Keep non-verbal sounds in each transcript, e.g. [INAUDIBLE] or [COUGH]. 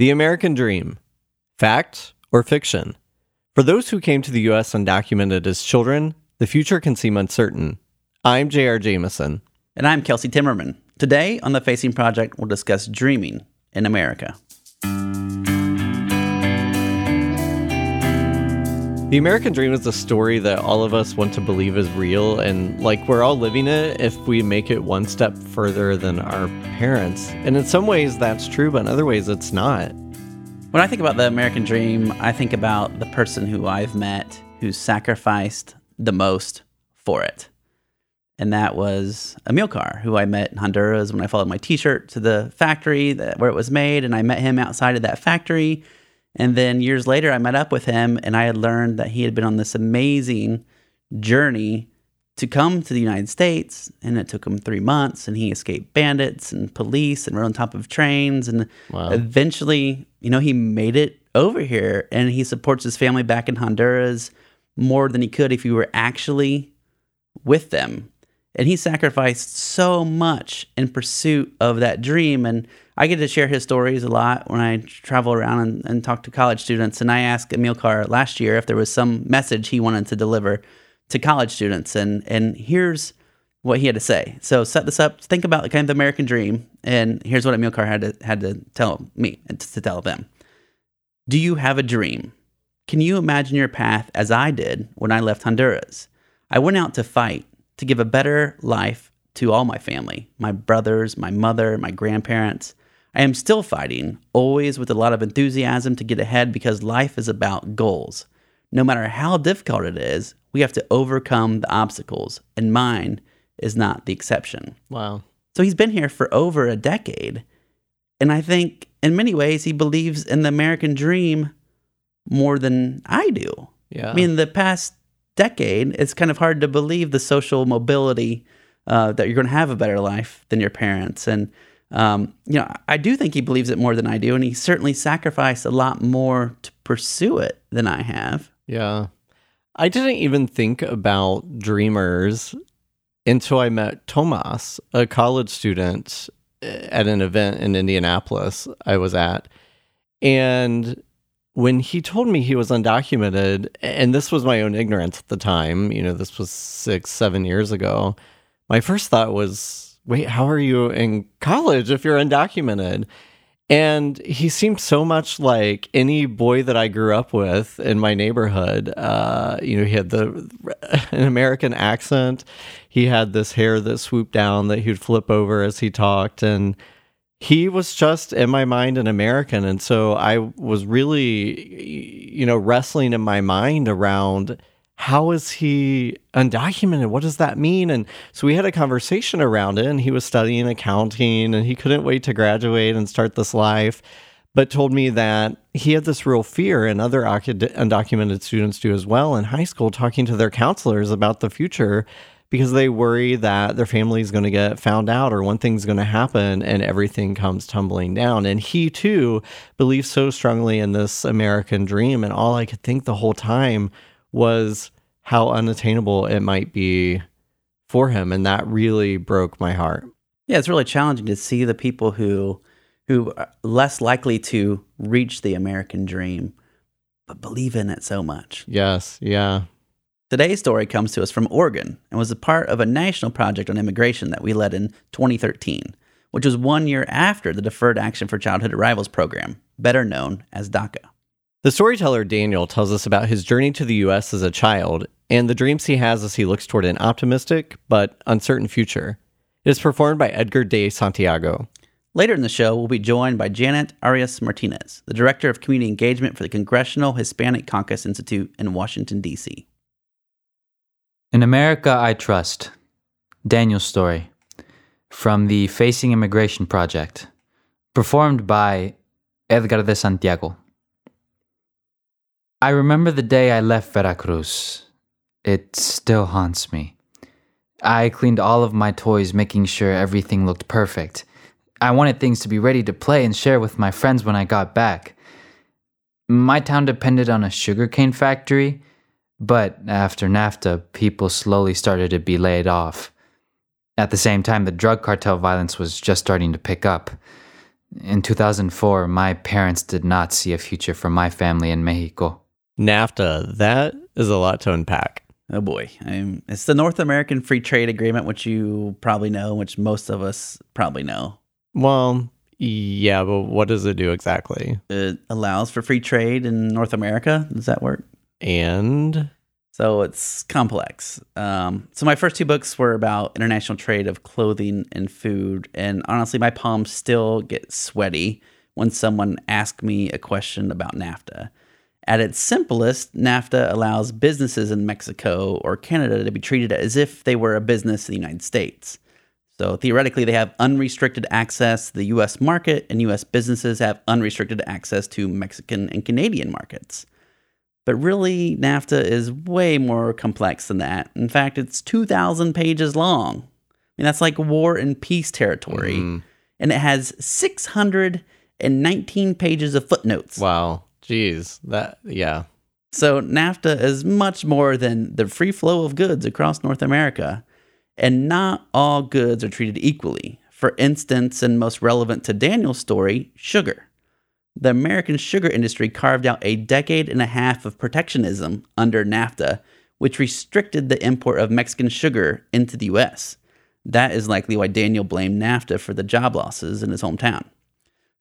The American Dream Fact or Fiction? For those who came to the U.S. undocumented as children, the future can seem uncertain. I'm J.R. Jameson. And I'm Kelsey Timmerman. Today on the Facing Project, we'll discuss dreaming in America. The American Dream is a story that all of us want to believe is real, and like we're all living it if we make it one step further than our parents. And in some ways, that's true, but in other ways, it's not. When I think about the American Dream, I think about the person who I've met who sacrificed the most for it. And that was Amilcar, who I met in Honduras when I followed my t shirt to the factory that, where it was made. And I met him outside of that factory and then years later, I met up with him and I had learned that he had been on this amazing journey to come to the United States. And it took him three months and he escaped bandits and police and rode on top of trains. And wow. eventually, you know, he made it over here and he supports his family back in Honduras more than he could if he were actually with them. And he sacrificed so much in pursuit of that dream. And I get to share his stories a lot when I travel around and, and talk to college students. And I asked Amilcar last year if there was some message he wanted to deliver to college students. And, and here's what he had to say. So set this up, think about the kind of the American dream. And here's what Amilcar had to, had to tell me and to tell them. Do you have a dream? Can you imagine your path as I did when I left Honduras? I went out to fight to give a better life to all my family my brothers, my mother, my grandparents. I am still fighting, always with a lot of enthusiasm to get ahead because life is about goals. No matter how difficult it is, we have to overcome the obstacles, and mine is not the exception. Wow. So he's been here for over a decade. And I think in many ways he believes in the American dream more than I do. Yeah. I mean, the past decade, it's kind of hard to believe the social mobility uh, that you're going to have a better life than your parents. And um, you know, I do think he believes it more than I do, and he certainly sacrificed a lot more to pursue it than I have. Yeah. I didn't even think about dreamers until I met Tomas, a college student eh, at an event in Indianapolis I was at. And when he told me he was undocumented, and this was my own ignorance at the time, you know, this was six, seven years ago, my first thought was, wait, how are you in college if you're undocumented? And he seemed so much like any boy that I grew up with in my neighborhood. Uh, you know, he had the [LAUGHS] an American accent. He had this hair that swooped down that he'd flip over as he talked, and he was just in my mind an American. And so I was really, you know, wrestling in my mind around how is he undocumented? What does that mean? And so we had a conversation around it, and he was studying accounting and he couldn't wait to graduate and start this life, but told me that he had this real fear, and other undocumented students do as well in high school, talking to their counselors about the future because they worry that their family is going to get found out or one thing's going to happen and everything comes tumbling down. And he too believes so strongly in this American dream. And all I could think the whole time was how unattainable it might be for him and that really broke my heart yeah it's really challenging to see the people who who are less likely to reach the american dream but believe in it so much yes yeah today's story comes to us from oregon and was a part of a national project on immigration that we led in 2013 which was one year after the deferred action for childhood arrivals program better known as daca the storyteller Daniel tells us about his journey to the U.S. as a child and the dreams he has as he looks toward an optimistic but uncertain future. It is performed by Edgar de Santiago. Later in the show, we'll be joined by Janet Arias Martinez, the Director of Community Engagement for the Congressional Hispanic Caucus Institute in Washington, D.C. In America, I Trust. Daniel's story from the Facing Immigration Project, performed by Edgar de Santiago. I remember the day I left Veracruz. It still haunts me. I cleaned all of my toys, making sure everything looked perfect. I wanted things to be ready to play and share with my friends when I got back. My town depended on a sugarcane factory, but after NAFTA, people slowly started to be laid off. At the same time, the drug cartel violence was just starting to pick up. In 2004, my parents did not see a future for my family in Mexico. NAFTA, that is a lot to unpack. Oh boy. Um, it's the North American Free Trade Agreement, which you probably know, which most of us probably know. Well, yeah, but what does it do exactly? It allows for free trade in North America. Does that work? And So it's complex. Um, so my first two books were about international trade of clothing and food, and honestly, my palms still get sweaty when someone asks me a question about NAFTA. At its simplest, NAFTA allows businesses in Mexico or Canada to be treated as if they were a business in the United States. So theoretically, they have unrestricted access to the US market, and US businesses have unrestricted access to Mexican and Canadian markets. But really, NAFTA is way more complex than that. In fact, it's 2,000 pages long. I mean, that's like war and peace territory. Mm. And it has 619 pages of footnotes. wow, geez, that yeah, So NAFTA is much more than the free flow of goods across North America. And not all goods are treated equally. For instance, and most relevant to Daniel's story, sugar. The American sugar industry carved out a decade and a half of protectionism under NAFTA, which restricted the import of Mexican sugar into the US. That is likely why Daniel blamed NAFTA for the job losses in his hometown.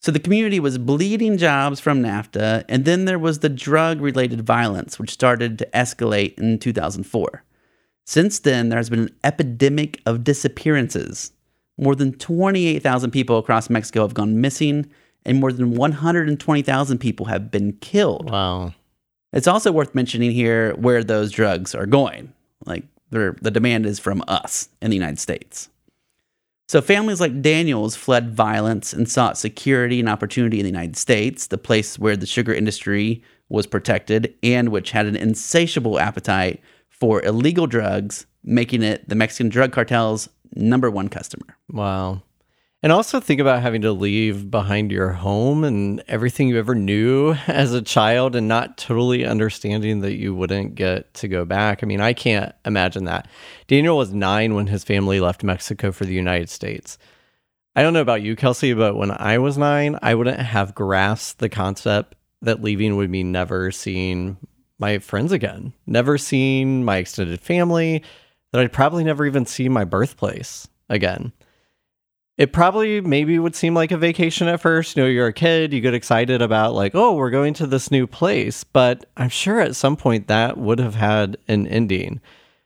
So the community was bleeding jobs from NAFTA, and then there was the drug related violence, which started to escalate in 2004. Since then, there has been an epidemic of disappearances. More than 28,000 people across Mexico have gone missing, and more than 120,000 people have been killed. wow, It's also worth mentioning here where those drugs are going. Like the demand is from us in the United States. So families like Daniel's fled violence and sought security and opportunity in the United States, the place where the sugar industry was protected and which had an insatiable appetite for illegal drugs, making it the Mexican drug cartel's number one customer. wow. And also think about having to leave behind your home and everything you ever knew [LAUGHS] as a child and not totally understanding that you wouldn't get to go back. I mean, I can't imagine that. Daniel was nine when his family left Mexico for the United States. I don't know about you, Kelsey, but when I was nine, I wouldn't have grasped the concept that leaving would mean never seeing my friends again, never seeing my extended family, that I'd probably never even see my birthplace again. It probably maybe would seem like a vacation at first. You know, you're a kid, you get excited about, like, oh, we're going to this new place. But I'm sure at some point that would have had an ending.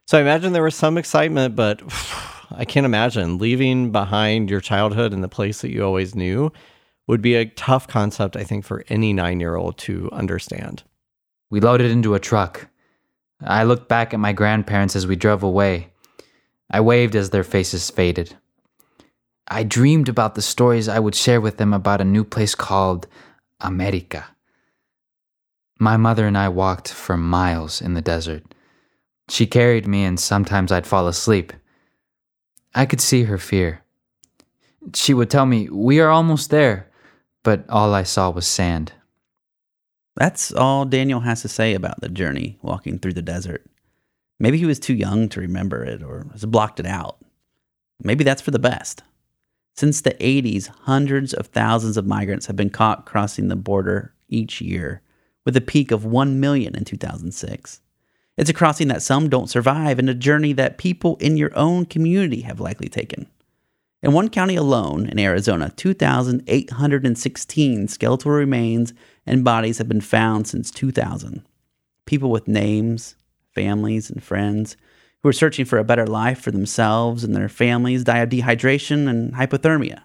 So I imagine there was some excitement, but [SIGHS] I can't imagine leaving behind your childhood and the place that you always knew would be a tough concept, I think, for any nine year old to understand. We loaded into a truck. I looked back at my grandparents as we drove away. I waved as their faces faded. I dreamed about the stories I would share with them about a new place called America. My mother and I walked for miles in the desert. She carried me, and sometimes I'd fall asleep. I could see her fear. She would tell me, We are almost there, but all I saw was sand. That's all Daniel has to say about the journey walking through the desert. Maybe he was too young to remember it or has blocked it out. Maybe that's for the best. Since the 80s, hundreds of thousands of migrants have been caught crossing the border each year, with a peak of 1 million in 2006. It's a crossing that some don't survive and a journey that people in your own community have likely taken. In one county alone, in Arizona, 2,816 skeletal remains and bodies have been found since 2000. People with names, families, and friends who are searching for a better life for themselves and their families die of dehydration and hypothermia.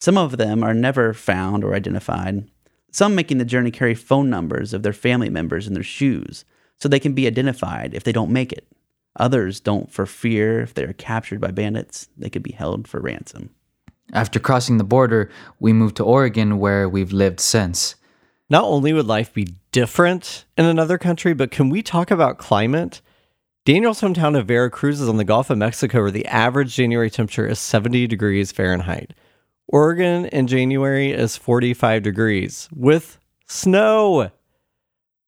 Some of them are never found or identified. Some making the journey carry phone numbers of their family members in their shoes so they can be identified if they don't make it. Others don't for fear if they are captured by bandits, they could be held for ransom. After crossing the border, we moved to Oregon where we've lived since. Not only would life be different in another country, but can we talk about climate? Daniel's hometown of Veracruz is on the Gulf of Mexico, where the average January temperature is 70 degrees Fahrenheit. Oregon in January is 45 degrees with snow.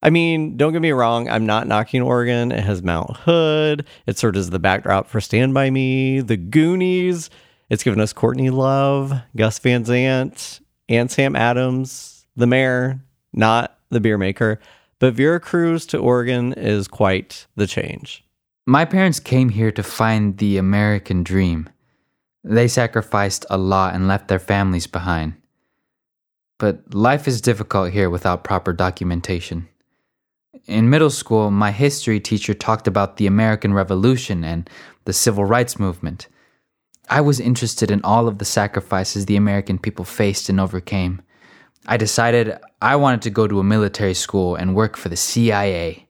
I mean, don't get me wrong, I'm not knocking Oregon. It has Mount Hood. It served as the backdrop for Stand By Me, The Goonies. It's given us Courtney Love, Gus Van Sant. and Sam Adams, the mayor, not the beer maker. But Veracruz to Oregon is quite the change. My parents came here to find the American dream. They sacrificed a lot and left their families behind. But life is difficult here without proper documentation. In middle school, my history teacher talked about the American Revolution and the Civil Rights Movement. I was interested in all of the sacrifices the American people faced and overcame. I decided I wanted to go to a military school and work for the CIA.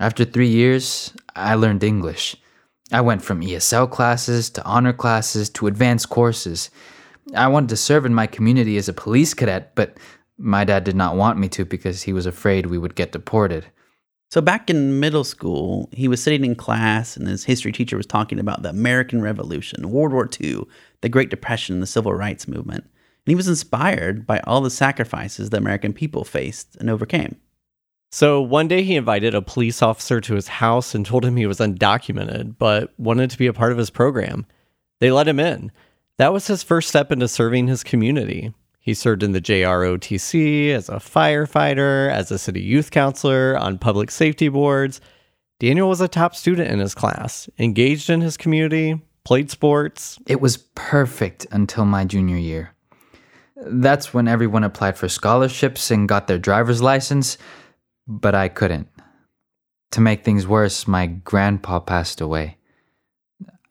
After three years, I learned English. I went from ESL classes to honor classes to advanced courses. I wanted to serve in my community as a police cadet, but my dad did not want me to because he was afraid we would get deported. So back in middle school, he was sitting in class and his history teacher was talking about the American Revolution, World War II, the Great Depression, and the Civil Rights Movement. And he was inspired by all the sacrifices the American people faced and overcame. So one day he invited a police officer to his house and told him he was undocumented, but wanted to be a part of his program. They let him in. That was his first step into serving his community. He served in the JROTC as a firefighter, as a city youth counselor, on public safety boards. Daniel was a top student in his class, engaged in his community, played sports. It was perfect until my junior year. That's when everyone applied for scholarships and got their driver's license, but I couldn't. To make things worse, my grandpa passed away.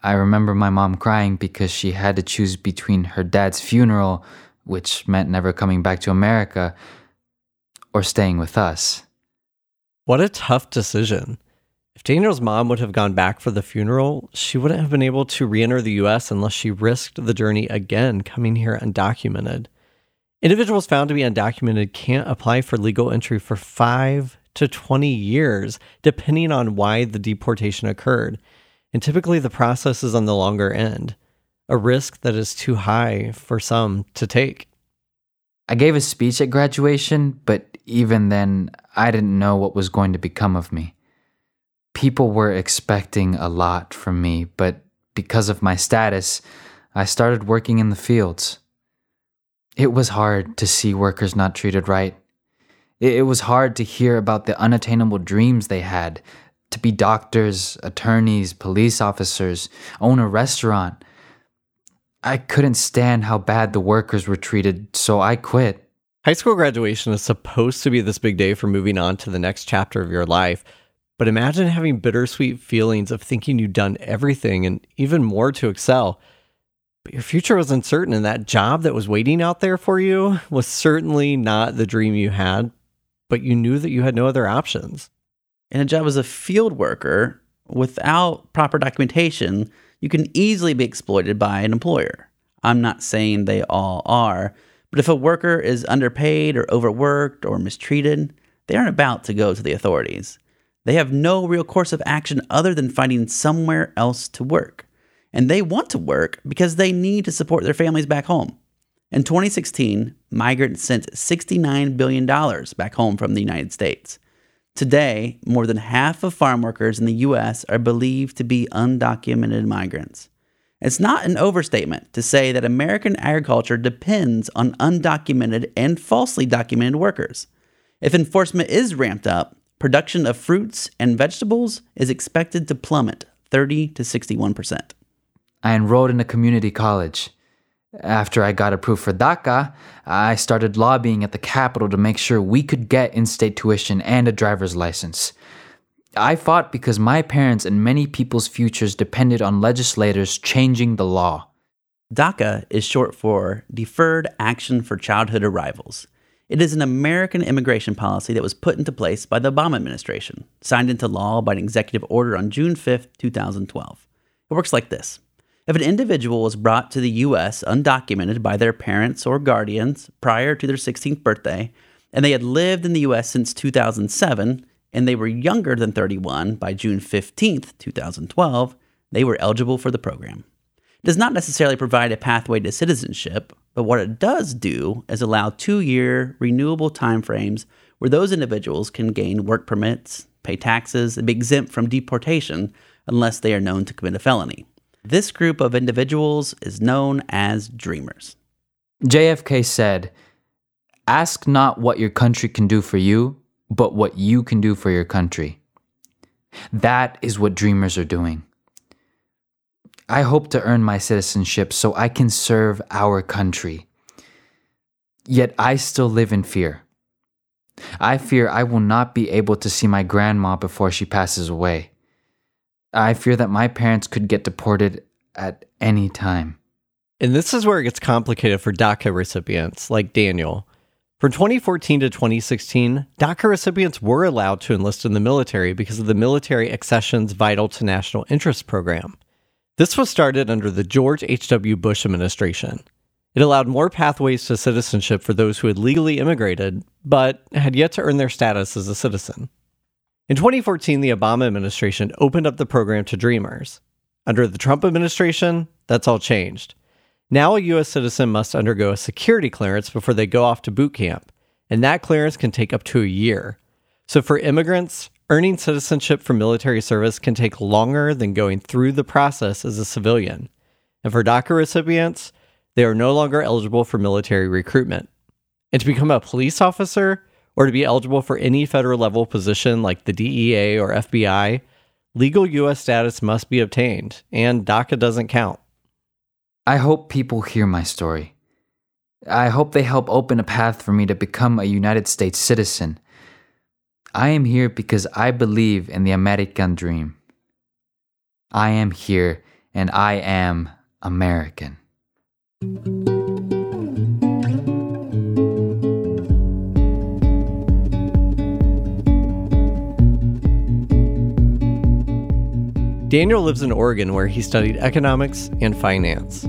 I remember my mom crying because she had to choose between her dad's funeral which meant never coming back to America or staying with us. What a tough decision. If Daniel's mom would have gone back for the funeral, she wouldn't have been able to re enter the US unless she risked the journey again, coming here undocumented. Individuals found to be undocumented can't apply for legal entry for five to 20 years, depending on why the deportation occurred. And typically the process is on the longer end a risk that is too high for some to take. I gave a speech at graduation, but even then, I didn't know what was going to become of me. People were expecting a lot from me, but because of my status, I started working in the fields. It was hard to see workers not treated right. It was hard to hear about the unattainable dreams they had to be doctors, attorneys, police officers, own a restaurant I couldn't stand how bad the workers were treated, so I quit. High school graduation is supposed to be this big day for moving on to the next chapter of your life. But imagine having bittersweet feelings of thinking you'd done everything and even more to excel. But your future was uncertain, and that job that was waiting out there for you was certainly not the dream you had, but you knew that you had no other options. And a job as a field worker without proper documentation you can easily be exploited by an employer. I'm not saying they all are, but if a worker is underpaid or overworked or mistreated, they aren't about to go to the authorities. They have no real course of action other than finding somewhere else to work. And they want to work because they need to support their families back home. In 2016, migrants sent $69 billion back home from the United States. Today, more than half of farm workers in the U.S. are believed to be undocumented migrants. It's not an overstatement to say that American agriculture depends on undocumented and falsely documented workers. If enforcement is ramped up, production of fruits and vegetables is expected to plummet 30 to 61%. I enrolled in a community college. After I got approved for DACA, I started lobbying at the Capitol to make sure we could get in state tuition and a driver's license. I fought because my parents and many people's futures depended on legislators changing the law. DACA is short for Deferred Action for Childhood Arrivals. It is an American immigration policy that was put into place by the Obama administration, signed into law by an executive order on June 5, 2012. It works like this if an individual was brought to the U.S. undocumented by their parents or guardians prior to their 16th birthday, and they had lived in the U.S. since 2007, and they were younger than 31 by June 15, 2012, they were eligible for the program. It does not necessarily provide a pathway to citizenship, but what it does do is allow two year renewable timeframes where those individuals can gain work permits, pay taxes, and be exempt from deportation unless they are known to commit a felony. This group of individuals is known as dreamers. JFK said, Ask not what your country can do for you, but what you can do for your country. That is what dreamers are doing. I hope to earn my citizenship so I can serve our country. Yet I still live in fear. I fear I will not be able to see my grandma before she passes away. I fear that my parents could get deported at any time. And this is where it gets complicated for DACA recipients like Daniel. From 2014 to 2016, DACA recipients were allowed to enlist in the military because of the Military Accessions Vital to National Interest program. This was started under the George H.W. Bush administration. It allowed more pathways to citizenship for those who had legally immigrated, but had yet to earn their status as a citizen. In 2014, the Obama administration opened up the program to Dreamers. Under the Trump administration, that's all changed. Now, a U.S. citizen must undergo a security clearance before they go off to boot camp, and that clearance can take up to a year. So, for immigrants, earning citizenship for military service can take longer than going through the process as a civilian. And for DACA recipients, they are no longer eligible for military recruitment. And to become a police officer or to be eligible for any federal level position like the DEA or FBI, legal U.S. status must be obtained, and DACA doesn't count. I hope people hear my story. I hope they help open a path for me to become a United States citizen. I am here because I believe in the American dream. I am here and I am American. Daniel lives in Oregon where he studied economics and finance.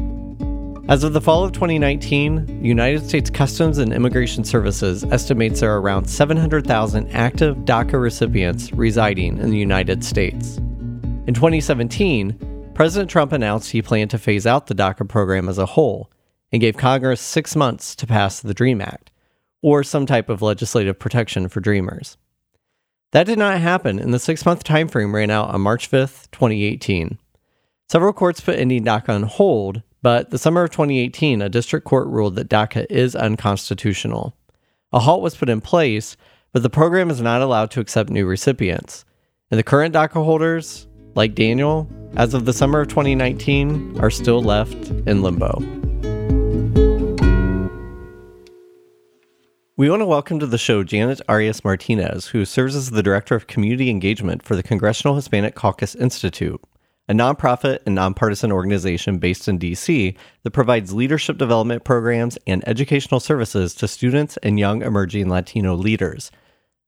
As of the fall of 2019, the United States Customs and Immigration Services estimates there are around 700,000 active DACA recipients residing in the United States. In 2017, President Trump announced he planned to phase out the DACA program as a whole and gave Congress six months to pass the DREAM Act, or some type of legislative protection for dreamers. That did not happen, and the six month timeframe ran out on March 5th, 2018. Several courts put Indian DACA on hold, but the summer of 2018, a district court ruled that DACA is unconstitutional. A halt was put in place, but the program is not allowed to accept new recipients. And the current DACA holders, like Daniel, as of the summer of 2019, are still left in limbo. We want to welcome to the show Janet Arias Martinez, who serves as the Director of Community Engagement for the Congressional Hispanic Caucus Institute, a nonprofit and nonpartisan organization based in DC that provides leadership development programs and educational services to students and young emerging Latino leaders.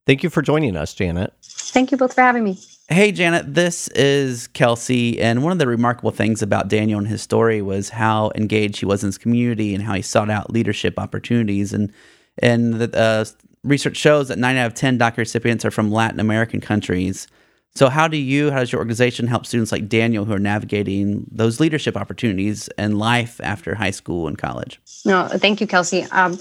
Thank you for joining us, Janet. Thank you both for having me. Hey, Janet, this is Kelsey. And one of the remarkable things about Daniel and his story was how engaged he was in his community and how he sought out leadership opportunities. And and the uh, research shows that nine out of 10 DACA recipients are from Latin American countries. So, how do you, how does your organization help students like Daniel who are navigating those leadership opportunities and life after high school and college? No, thank you, Kelsey. Um,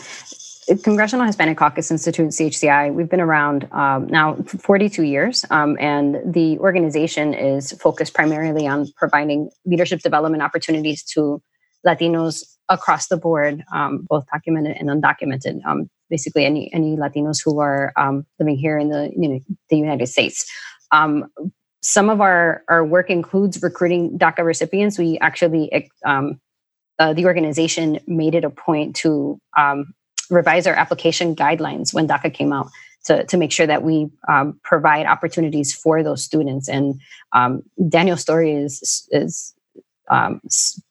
Congressional Hispanic Caucus Institute, CHCI, we've been around um, now 42 years, um, and the organization is focused primarily on providing leadership development opportunities to Latinos across the board, um, both documented and undocumented. Um, basically, any any Latinos who are um, living here in the you know, the United States. Um, some of our our work includes recruiting DACA recipients. We actually um, uh, the organization made it a point to um, revise our application guidelines when DACA came out. To, to make sure that we provide opportunities for those students, and Daniel's story is is um,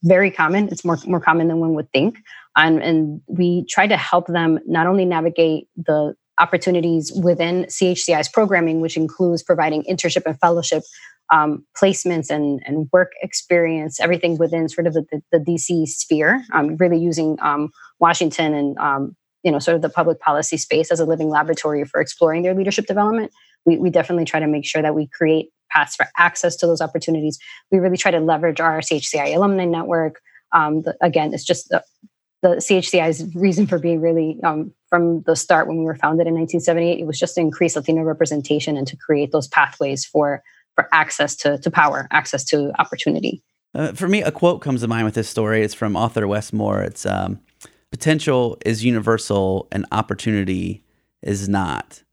very common. It's more more common than one would think, and and we try to help them not only navigate the opportunities within CHCI's programming, which includes providing internship and fellowship um, placements and, and work experience, everything within sort of the, the, the DC sphere, um, really using um, Washington and um, you know sort of the public policy space as a living laboratory for exploring their leadership development. We, we definitely try to make sure that we create paths for access to those opportunities. We really try to leverage our CHCI alumni network. Um, the, again, it's just the, the, CHCI's reason for being really um, from the start when we were founded in 1978. It was just to increase Latino representation and to create those pathways for for access to, to power, access to opportunity. Uh, for me, a quote comes to mind with this story. It's from author Wes Moore. It's um, potential is universal and opportunity is not.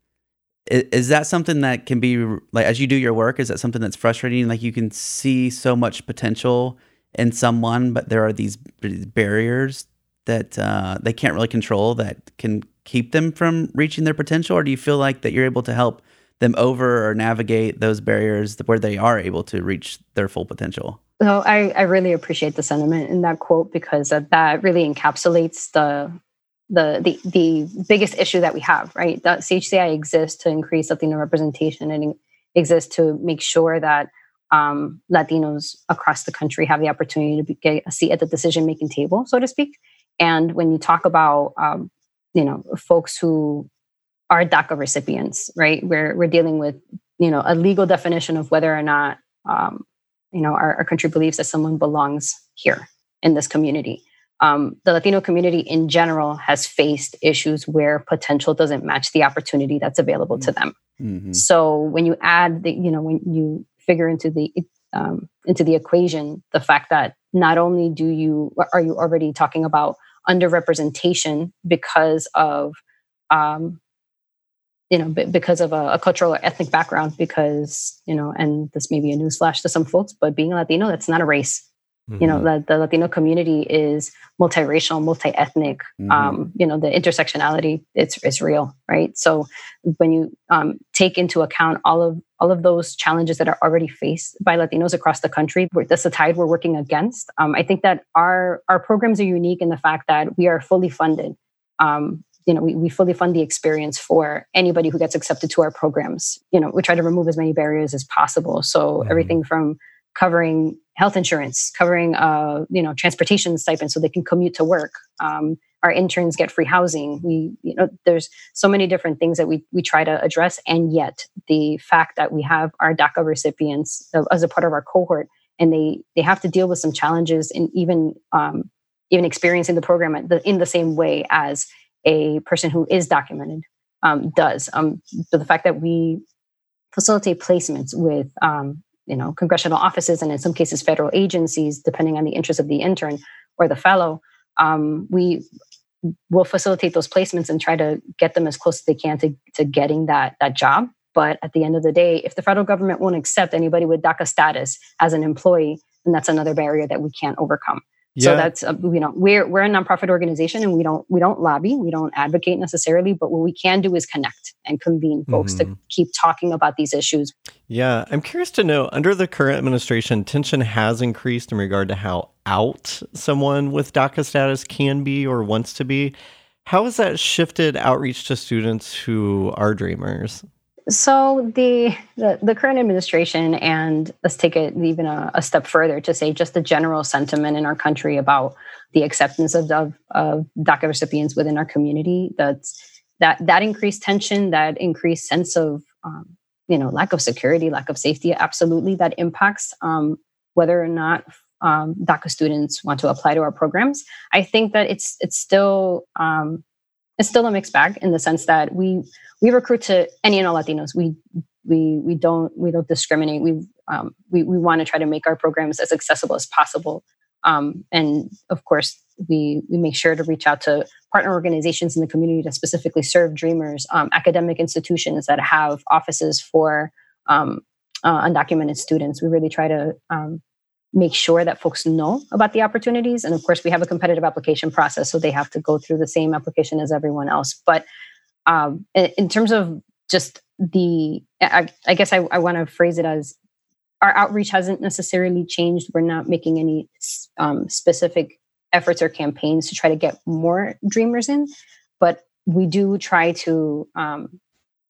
Is, that something that can be like as you do your work? Is that something that's frustrating? Like you can see so much potential in someone, but there are these barriers that uh, they can't really control that can keep them from reaching their potential? Or do you feel like that you're able to help them over or navigate those barriers where they are able to reach their full potential? So I, I really appreciate the sentiment in that quote because that, that really encapsulates the the the the biggest issue that we have, right? That CHCI exists to increase Latino representation and exists to make sure that um, Latinos across the country have the opportunity to be, get a seat at the decision making table, so to speak. And when you talk about um, you know folks who are DACA recipients, right? We're we're dealing with you know a legal definition of whether or not um, you know our, our, country believes that someone belongs here in this community. Um, the Latino community in general has faced issues where potential doesn't match the opportunity that's available to them. Mm-hmm. So when you add the you know when you figure into the um, into the equation the fact that not only do you are you already talking about underrepresentation because of um, you know b- because of a, a, cultural or ethnic background because you know and this may be a newsflash to some folks but being a latino that's not a race mm-hmm. you know mm-hmm. the, the latino community is multiracial multi-ethnic mm-hmm. um, you know the intersectionality it's, it's real right so when you um, take into account all of all of those challenges that are already faced by latinos across the country that's the tide we're working against um, i think that our our programs are unique in the fact that we are fully funded um, you know we, we fully fund the experience for anybody who gets accepted to our programs you know we try to remove as many barriers as possible so mm-hmm. everything from covering health insurance covering uh, you know transportation stipends so they can commute to work. Um, our interns get free housing. We you know there's so many different things that we we try to address. And yet the fact that we have our daca recipients as a part of our cohort and they they have to deal with some challenges in even um, even experiencing the program in the same way as a person who is documented um, does. Um, the fact that we facilitate placements with um, you know congressional offices and in some cases federal agencies, depending on the interest of the intern or the fellow, um, we will facilitate those placements and try to get them as close as they can to, to getting that that job. But at the end of the day, if the federal government won't accept anybody with DACA status as an employee, then that's another barrier that we can't overcome. Yeah. So that's uh, you know we're we're a nonprofit organization and we don't we don't lobby we don't advocate necessarily but what we can do is connect and convene folks mm-hmm. to keep talking about these issues. Yeah, I'm curious to know under the current administration tension has increased in regard to how out someone with DACA status can be or wants to be. How has that shifted outreach to students who are dreamers? So the, the, the current administration, and let's take it even a, a, step further to say just the general sentiment in our country about the acceptance of, of, of DACA recipients within our community. That's that that increased tension, that increased sense of um, you know lack of security, lack of safety. Absolutely, that impacts um, whether or not um, DACA students want to apply to our programs. I think that it's it's still um, it's still a mixed bag in the sense that we we recruit to any and all Latinos. We we we don't we don't discriminate. We um, we we want to try to make our programs as accessible as possible. Um, and of course, we we make sure to reach out to partner organizations in the community that specifically serve Dreamers, um, academic institutions that have offices for um, uh, undocumented students. We really try to um, make sure that folks know about the opportunities. And of course, we have a competitive application process, so they have to go through the same application as everyone else. But um, in, terms of just the, I, I guess I, I want to phrase it as our outreach hasn't necessarily changed. We're not making any um, specific efforts or campaigns to try to get more dreamers in, but we do try to um,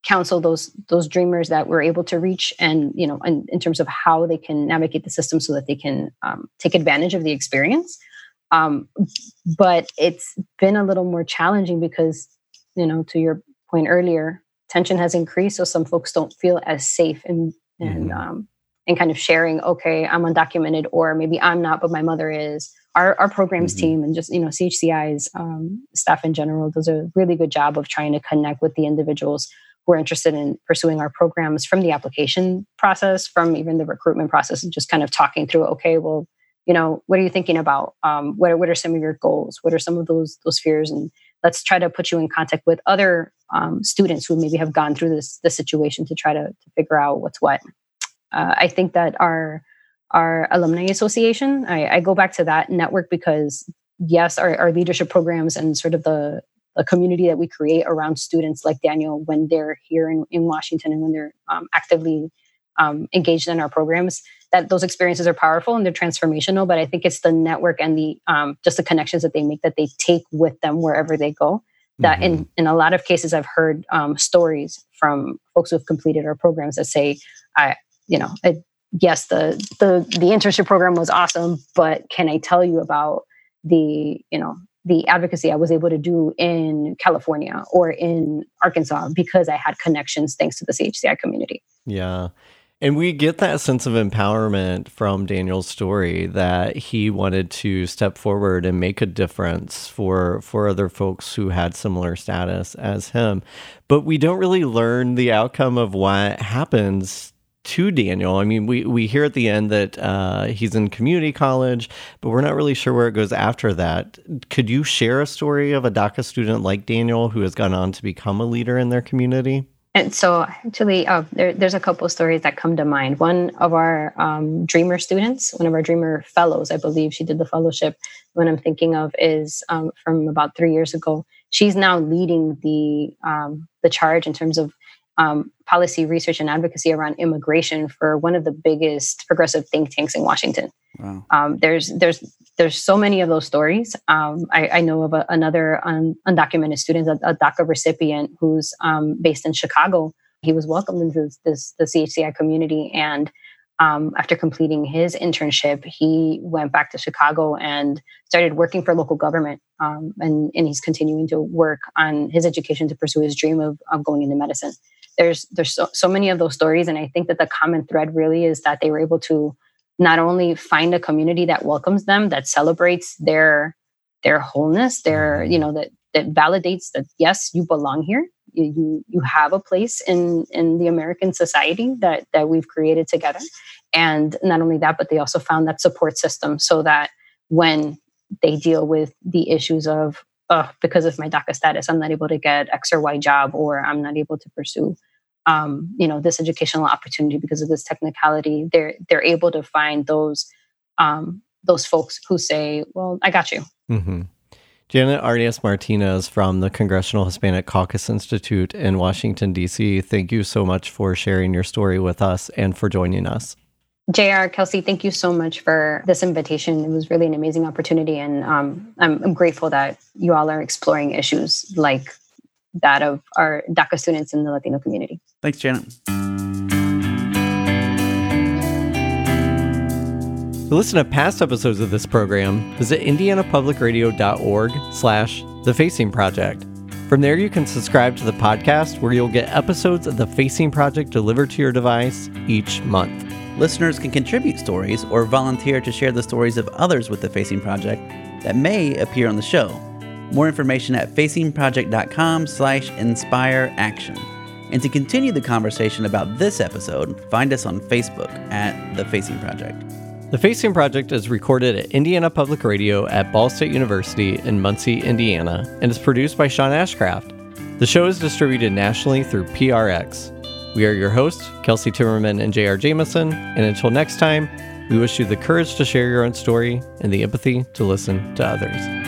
counsel those those dreamers that we're able to reach and you know in, in terms of how they can navigate the system so that they can um, take advantage of the experience um, but it's been a little more challenging because you know to your point earlier tension has increased so some folks don't feel as safe and and mm-hmm. um, and kind of sharing okay i'm undocumented or maybe i'm not but my mother is our, our programs mm-hmm. team and just you know chci's um, staff in general does a really good job of trying to connect with the individuals who are interested in pursuing our programs from the application process, from even the recruitment process, and just kind of talking through, okay, well, you know, what are you thinking about? Um, what, what are some of your goals? What are some of those, those fears? And let's try to put you in contact with other um, students who maybe have gone through this, this situation to try to, to figure out what's what. Uh, I think that our, our alumni association, I, I go back to that network because yes, our, our leadership programs and sort of the, the community that we create around students like Daniel when they're here in, in Washington and when they're um, actively um, engaged in our programs that those experiences are powerful and they're transformational but i think it's the network and the um, just the connections that they make that they take with them wherever they go that mm-hmm. in, in a lot of cases i've heard um, stories from folks who have completed our programs that say i you know I, yes the the the internship program was awesome but can i tell you about the you know the advocacy I was able to do in California or in Arkansas because I had connections thanks to the CHCI community. Yeah. And we get that sense of empowerment from Daniel's story that he wanted to step forward and make a difference for for other folks who had similar status as him. But we don't really learn the outcome of what happens to Daniel. I mean, we, we hear at the end that uh, he's in community college, but we're not really sure where it goes after that. Could you share a story of a DACA student like Daniel who has gone on to become a leader in their community? And so, actually, uh, there, there's a couple of stories that come to mind. One of our um, Dreamer students, one of our Dreamer fellows, I believe she did the fellowship. One I'm thinking of is um, from about three years ago. She's now leading the um, the charge in terms of um, policy research and advocacy around immigration for one of the biggest progressive think tanks in Washington. Wow. Um, there's there's there's so many of those stories. Um, I, I, know of a, another un, undocumented student, a, a, DACA recipient who's um, based in Chicago. He was welcomed into this, this the CHCI community, and um, after completing his internship, he went back to Chicago and started working for local government. Um, and, and he's continuing to work on his education to pursue his dream of, of going into medicine. There's there's so, so many of those stories, and I think that the common thread really is that they were able to not only find a community that welcomes them, that celebrates their their wholeness, their you know that that validates that yes, you belong here. You you, you have a place in in the American society that that we've created together, and not only that, but they also found that support system so that when they deal with the issues of oh, because of my DACA status, I'm not able to get X or Y job, or I'm not able to pursue um, you know this educational opportunity because of this technicality. They're they're able to find those um, those folks who say well i got you. Mm-hmm. janet arias martinez from the congressional hispanic caucus institute in washington d.c thank you so much for sharing your story with us and for joining us JR, Kelsey, thank you so much for this invitation. It was really an amazing opportunity, and um, I'm, I'm, grateful that you all are exploring issues like that of our DACA students in the Latino community. Thanks, Janet. To listen to past episodes of this program, visit indianapublicradio.org slash The Facing Project. From there, you can subscribe to the podcast where you'll get episodes of The Facing Project delivered to your device each month. Listeners can contribute stories or volunteer to share the stories of others with The Facing Project that may appear on the show. More information at facingproject.com slash inspire action. And to continue the conversation about this episode, find us on Facebook at The Facing Project. The Facing Project is recorded at Indiana Public Radio at Ball State University in Muncie, Indiana, and is produced by Sean Ashcraft. The show is distributed nationally through PRX. We are your hosts, Kelsey Timmerman and J.R. Jameson, and until next time, we wish you the courage to share your own story and the empathy to listen to others.